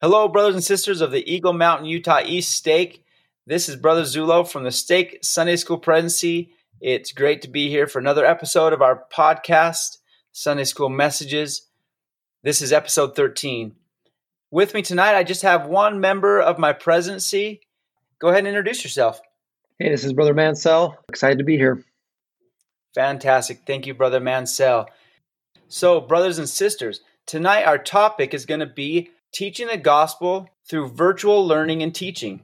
Hello, brothers and sisters of the Eagle Mountain, Utah East Stake. This is Brother Zulo from the Stake Sunday School Presidency. It's great to be here for another episode of our podcast, Sunday School Messages. This is episode 13. With me tonight, I just have one member of my presidency. Go ahead and introduce yourself. Hey, this is Brother Mansell. Excited to be here. Fantastic. Thank you, Brother Mansell. So, brothers and sisters, tonight our topic is going to be teaching the gospel through virtual learning and teaching.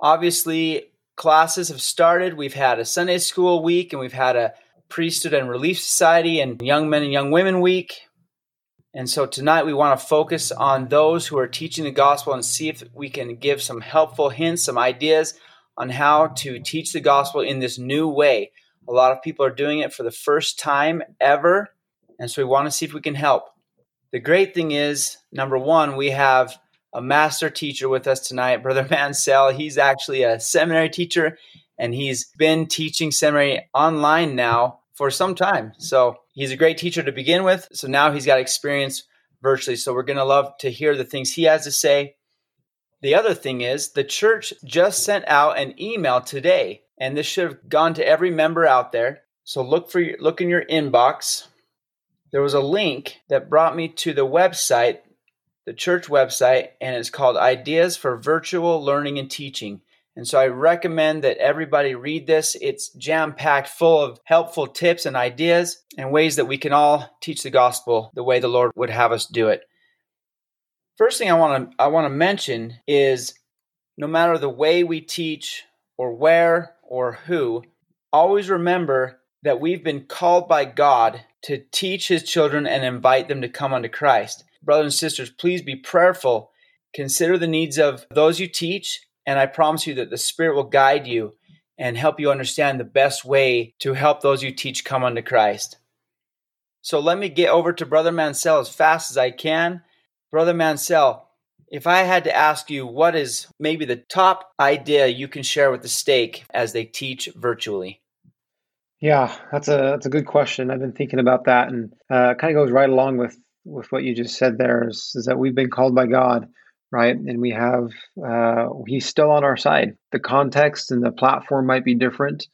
Obviously, classes have started. We've had a Sunday school week and we've had a priesthood and relief society and young men and young women week. And so tonight we want to focus on those who are teaching the gospel and see if we can give some helpful hints, some ideas on how to teach the gospel in this new way. A lot of people are doing it for the first time ever. And so we want to see if we can help. The great thing is, number one, we have a master teacher with us tonight, Brother Mansell. He's actually a seminary teacher and he's been teaching seminary online now for some time. So he's a great teacher to begin with. So now he's got experience virtually. So we're going to love to hear the things he has to say. The other thing is, the church just sent out an email today, and this should have gone to every member out there. So look for your, look in your inbox there was a link that brought me to the website, the church website, and it's called Ideas for Virtual Learning and Teaching. And so I recommend that everybody read this. It's jam packed full of helpful tips and ideas and ways that we can all teach the gospel the way the Lord would have us do it. First thing I want to I want to mention is no matter the way we teach or where or who, always remember that we've been called by God to teach his children and invite them to come unto Christ. Brothers and sisters, please be prayerful. Consider the needs of those you teach, and I promise you that the Spirit will guide you and help you understand the best way to help those you teach come unto Christ. So let me get over to Brother Mansell as fast as I can. Brother Mansell, if I had to ask you, what is maybe the top idea you can share with the stake as they teach virtually? Yeah, that's a that's a good question. I've been thinking about that, and uh, kind of goes right along with with what you just said. There is, is that we've been called by God, right? And we have uh, He's still on our side. The context and the platform might be different,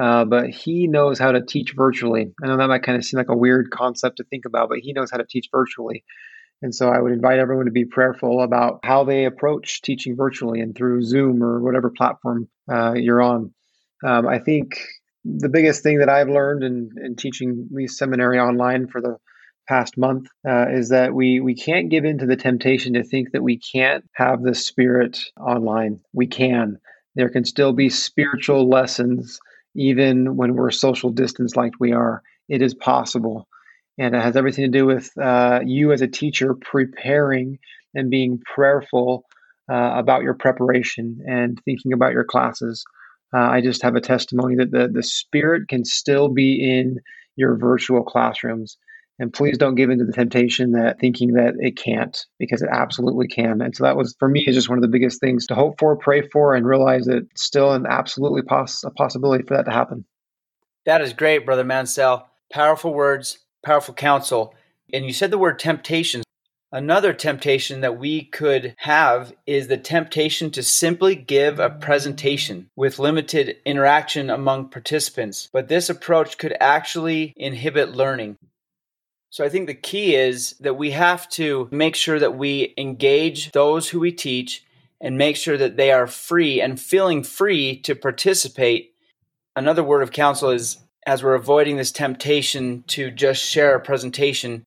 uh, but He knows how to teach virtually. I know that might kind of seem like a weird concept to think about, but He knows how to teach virtually. And so I would invite everyone to be prayerful about how they approach teaching virtually and through Zoom or whatever platform uh, you're on. Um, I think the biggest thing that I've learned in, in teaching these seminary online for the past month uh, is that we we can't give in to the temptation to think that we can't have the spirit online. We can. There can still be spiritual lessons even when we're social distance like we are. It is possible. And it has everything to do with uh, you as a teacher preparing and being prayerful uh, about your preparation and thinking about your classes. Uh, I just have a testimony that the, the spirit can still be in your virtual classrooms. And please don't give into the temptation that thinking that it can't, because it absolutely can. And so that was, for me, is just one of the biggest things to hope for, pray for, and realize that it's still an absolutely poss- a possibility for that to happen. That is great, Brother Mansell. Powerful words, powerful counsel. And you said the word temptation. Another temptation that we could have is the temptation to simply give a presentation with limited interaction among participants. But this approach could actually inhibit learning. So I think the key is that we have to make sure that we engage those who we teach and make sure that they are free and feeling free to participate. Another word of counsel is as we're avoiding this temptation to just share a presentation,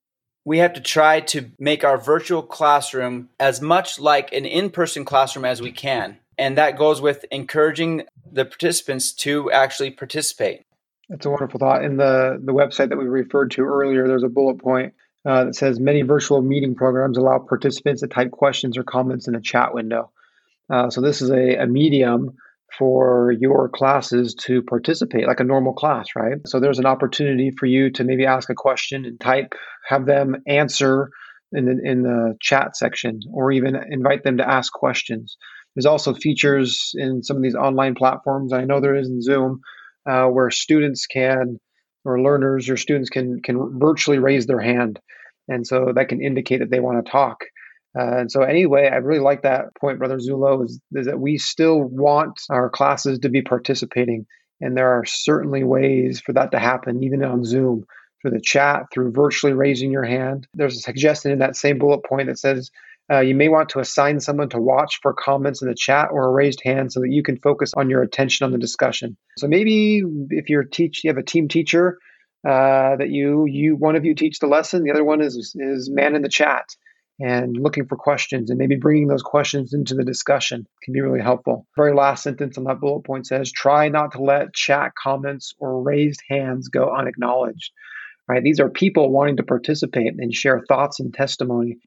we have to try to make our virtual classroom as much like an in person classroom as we can. And that goes with encouraging the participants to actually participate. That's a wonderful thought. In the, the website that we referred to earlier, there's a bullet point uh, that says many virtual meeting programs allow participants to type questions or comments in a chat window. Uh, so this is a, a medium for your classes to participate like a normal class, right? So there's an opportunity for you to maybe ask a question and type, have them answer in the, in the chat section, or even invite them to ask questions. There's also features in some of these online platforms. I know there is in Zoom uh, where students can, or learners, or students can can virtually raise their hand, and so that can indicate that they want to talk. Uh, and so, anyway, I really like that point, Brother Zulo, is, is that we still want our classes to be participating. And there are certainly ways for that to happen, even on Zoom, through the chat, through virtually raising your hand. There's a suggestion in that same bullet point that says uh, you may want to assign someone to watch for comments in the chat or a raised hand so that you can focus on your attention on the discussion. So maybe if you're teach, you have a team teacher uh, that you you one of you teach the lesson, the other one is is man in the chat and looking for questions and maybe bringing those questions into the discussion can be really helpful. Very last sentence on that bullet point says, try not to let chat comments or raised hands go unacknowledged. Right? These are people wanting to participate and share thoughts and testimony.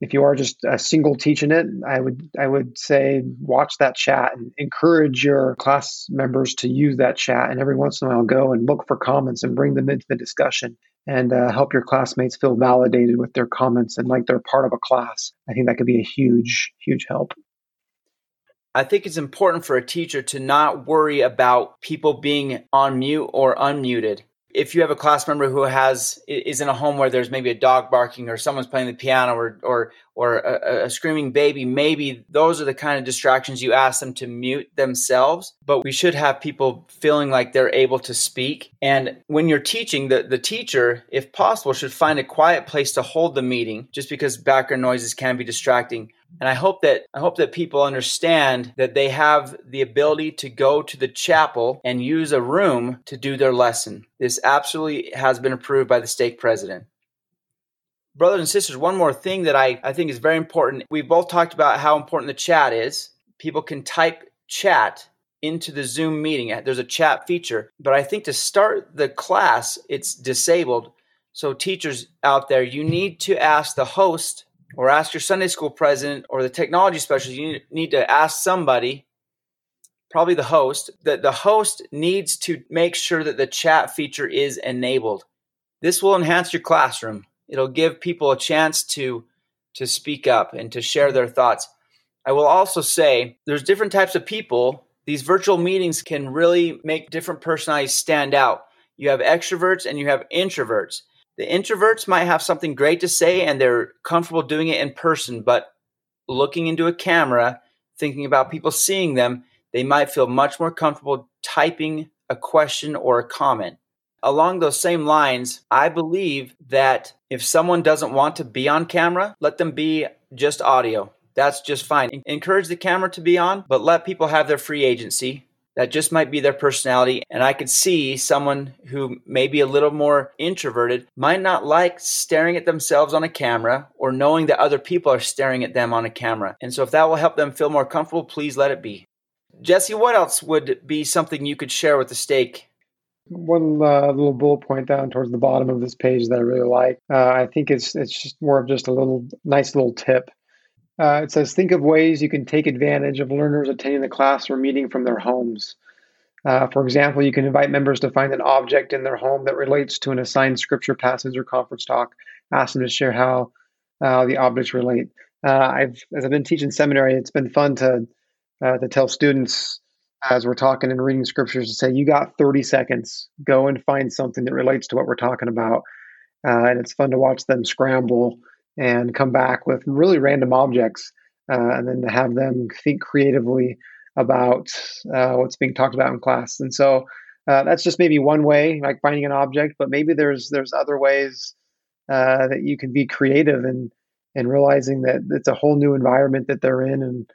If you are just a single teaching it, I would I would say watch that chat and encourage your class members to use that chat and every once in a while go and look for comments and bring them into the discussion and uh, help your classmates feel validated with their comments and like they're part of a class. I think that could be a huge, huge help. I think it's important for a teacher to not worry about people being on mute or unmuted if you have a class member who has is in a home where there's maybe a dog barking or someone's playing the piano or or or a, a, screaming baby maybe those are the kind of distractions you ask them to mute themselves. But we should have people feeling like they're able to speak. And when you're teaching the, the teacher if possible should find a quiet place to hold the meeting just because background noises can be distracting and I hope that I hope that people understand that they have the ability to go to the chapel and use a room to do their lesson. This absolutely has been approved by the stake president. Brothers and sisters, one more thing that I, I think is very important. We both talked about how important the chat is. People can type chat into the Zoom meeting. There's a chat feature, but I think to start the class, it's disabled. So, teachers out there, you need to ask the host or ask your Sunday school president or the technology specialist. You need to ask somebody, probably the host, that the host needs to make sure that the chat feature is enabled. This will enhance your classroom. It'll give people a chance to to speak up and to share their thoughts. I will also say there's different types of people. These virtual meetings can really make different personalities stand out. You have extroverts and you have introverts. The introverts might have something great to say and they're comfortable doing it in person, but looking into a camera, thinking about people seeing them, they might feel much more comfortable typing a question or a comment. Along those same lines, I believe that if someone doesn't want to be on camera, let them be just audio. That's just fine. Encourage the camera to be on, but let people have their free agency that just might be their personality. And I could see someone who may be a little more introverted might not like staring at themselves on a camera or knowing that other people are staring at them on a camera. And so if that will help them feel more comfortable, please let it be. Jesse, what else would be something you could share with the stake? One uh, little bullet point down towards the bottom of this page that I really like. Uh, I think it's it's just more of just a little nice little tip uh, it says, think of ways you can take advantage of learners attending the class or meeting from their homes. Uh, for example, you can invite members to find an object in their home that relates to an assigned scripture passage or conference talk. Ask them to share how uh, the objects relate. Uh, I've, as I've been teaching seminary, it's been fun to uh, to tell students as we're talking and reading scriptures to say, "You got 30 seconds. Go and find something that relates to what we're talking about." Uh, and it's fun to watch them scramble and come back with really random objects uh, and then have them think creatively about uh, what's being talked about in class. And so uh, that's just maybe one way, like finding an object, but maybe there's there's other ways uh, that you can be creative and and realizing that it's a whole new environment that they're in and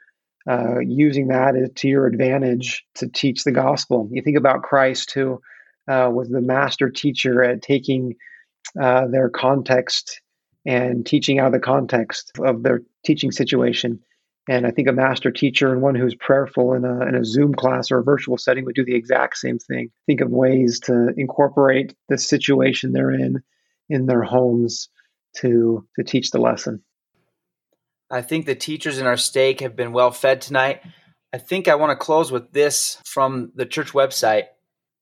uh, using that to your advantage to teach the gospel. You think about Christ, who uh, was the master teacher at taking their context and teaching out of the context of their teaching situation. And I think a master teacher and one who's prayerful in a, in a Zoom class or a virtual setting would do the exact same thing. Think of ways to incorporate the situation they're in in their homes to to teach the lesson. I think the teachers in our stake have been well fed tonight. I think I want to close with this from the church website.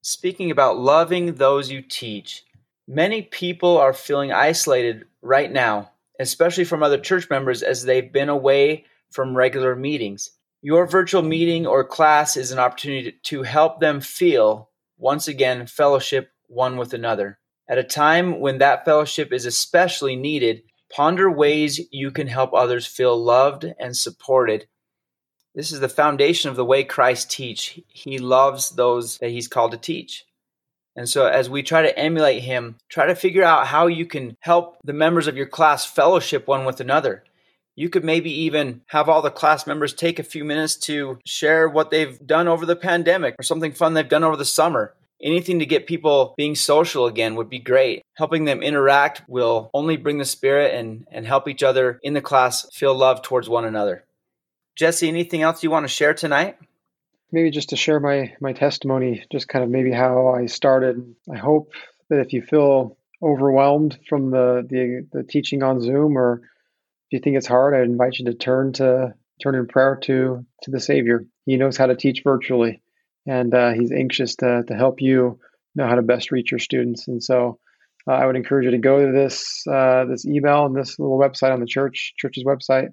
Speaking about loving those you teach, Many people are feeling isolated right now, especially from other church members as they've been away from regular meetings. Your virtual meeting or class is an opportunity to help them feel, once again, fellowship one with another. At a time when that fellowship is especially needed, Ponder ways you can help others feel loved and supported. This is the foundation of the way Christ teach. He loves those that he's called to teach. And so as we try to emulate him, try to figure out how you can help the members of your class fellowship one with another. You could maybe even have all the class members take a few minutes to share what they've done over the pandemic or something fun they've done over the summer. Anything to get people being social again would be great. Helping them interact will only bring the spirit and, and help each other in the class feel love towards one another. Jesse, anything else you want to share tonight? Maybe just to share my my testimony, just kind of maybe how I started. I hope that if you feel overwhelmed from the the, the teaching on Zoom or if you think it's hard, I invite you to turn to turn in prayer to to the Savior. He knows how to teach virtually, and uh, He's anxious to to help you know how to best reach your students. And so, uh, I would encourage you to go to this uh, this email and this little website on the church church's website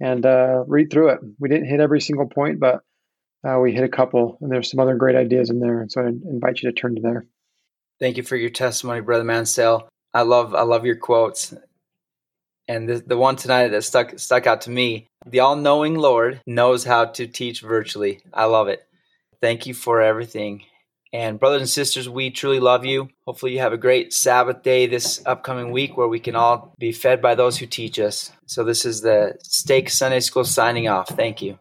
and uh, read through it. We didn't hit every single point, but uh, we hit a couple, and there's some other great ideas in there. And so, I invite you to turn to there. Thank you for your testimony, Brother Mansell. I love I love your quotes. And the, the one tonight that stuck stuck out to me, the all-knowing Lord knows how to teach virtually. I love it. Thank you for everything. And brothers and sisters, we truly love you. Hopefully you have a great Sabbath day this upcoming week where we can all be fed by those who teach us. So this is the Stake Sunday School signing off. Thank you.